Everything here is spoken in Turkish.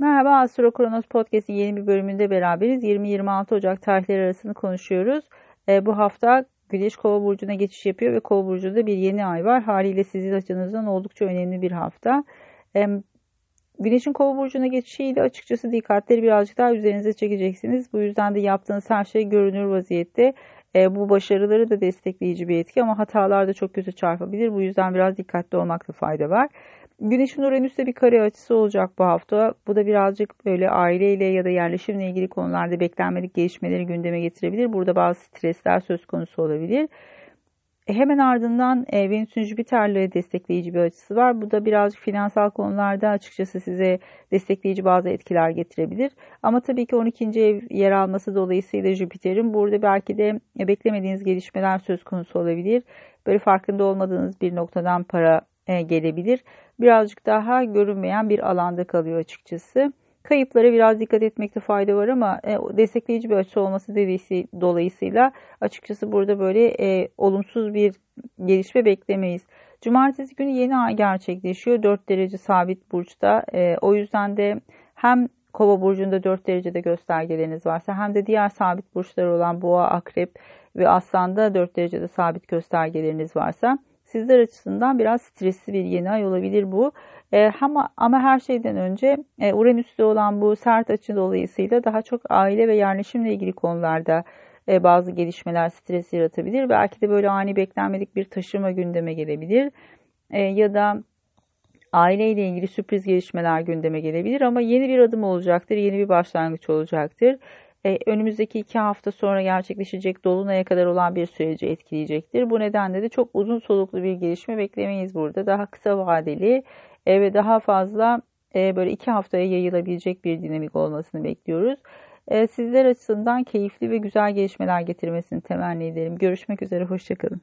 Merhaba Astro Kronos Podcast'in yeni bir bölümünde beraberiz. 20-26 Ocak tarihleri arasını konuşuyoruz. E, bu hafta Güneş Kova burcuna geçiş yapıyor ve Kova burcunda bir yeni ay var. Haliyle sizin açınızdan oldukça önemli bir hafta. E, Güneşin Kova burcuna geçişiyle açıkçası dikkatleri birazcık daha üzerinize çekeceksiniz. Bu yüzden de yaptığınız her şey görünür vaziyette. E, bu başarıları da destekleyici bir etki ama hatalar da çok kötü çarpabilir. Bu yüzden biraz dikkatli olmakta fayda var. Güneşin Uranüs'te bir kare açısı olacak bu hafta. Bu da birazcık böyle aileyle ya da yerleşimle ilgili konularda beklenmedik gelişmeleri gündeme getirebilir. Burada bazı stresler söz konusu olabilir. E, hemen ardından e, Venüs'ün Jüpiter'le destekleyici bir açısı var. Bu da birazcık finansal konularda açıkçası size destekleyici bazı etkiler getirebilir. Ama tabii ki 12. ev yer alması dolayısıyla Jüpiter'in burada belki de beklemediğiniz gelişmeler söz konusu olabilir. Böyle farkında olmadığınız bir noktadan para e, gelebilir. Birazcık daha görünmeyen bir alanda kalıyor açıkçası. Kayıplara biraz dikkat etmekte fayda var ama e, destekleyici bir açı olması dolayısıyla açıkçası burada böyle e, olumsuz bir gelişme beklemeyiz. Cumartesi günü yeni ay gerçekleşiyor. 4 derece sabit burçta. E, o yüzden de hem Kova burcunda 4 derecede göstergeleriniz varsa hem de diğer sabit burçlar olan Boğa, Akrep ve Aslan'da 4 derecede sabit göstergeleriniz varsa sizler açısından biraz stresli bir yeni ay olabilir bu. E, ama, ama her şeyden önce e, Uranüs'te olan bu sert açı dolayısıyla daha çok aile ve yerleşimle ilgili konularda e, bazı gelişmeler stres yaratabilir. Belki de böyle ani beklenmedik bir taşıma gündeme gelebilir. Ya da aileyle ilgili sürpriz gelişmeler gündeme gelebilir ama yeni bir adım olacaktır, yeni bir başlangıç olacaktır e, önümüzdeki iki hafta sonra gerçekleşecek dolunaya kadar olan bir süreci etkileyecektir. Bu nedenle de çok uzun soluklu bir gelişme beklemeyiz burada. Daha kısa vadeli e, ve daha fazla e, böyle iki haftaya yayılabilecek bir dinamik olmasını bekliyoruz. E, sizler açısından keyifli ve güzel gelişmeler getirmesini temenni ederim. Görüşmek üzere, hoşçakalın.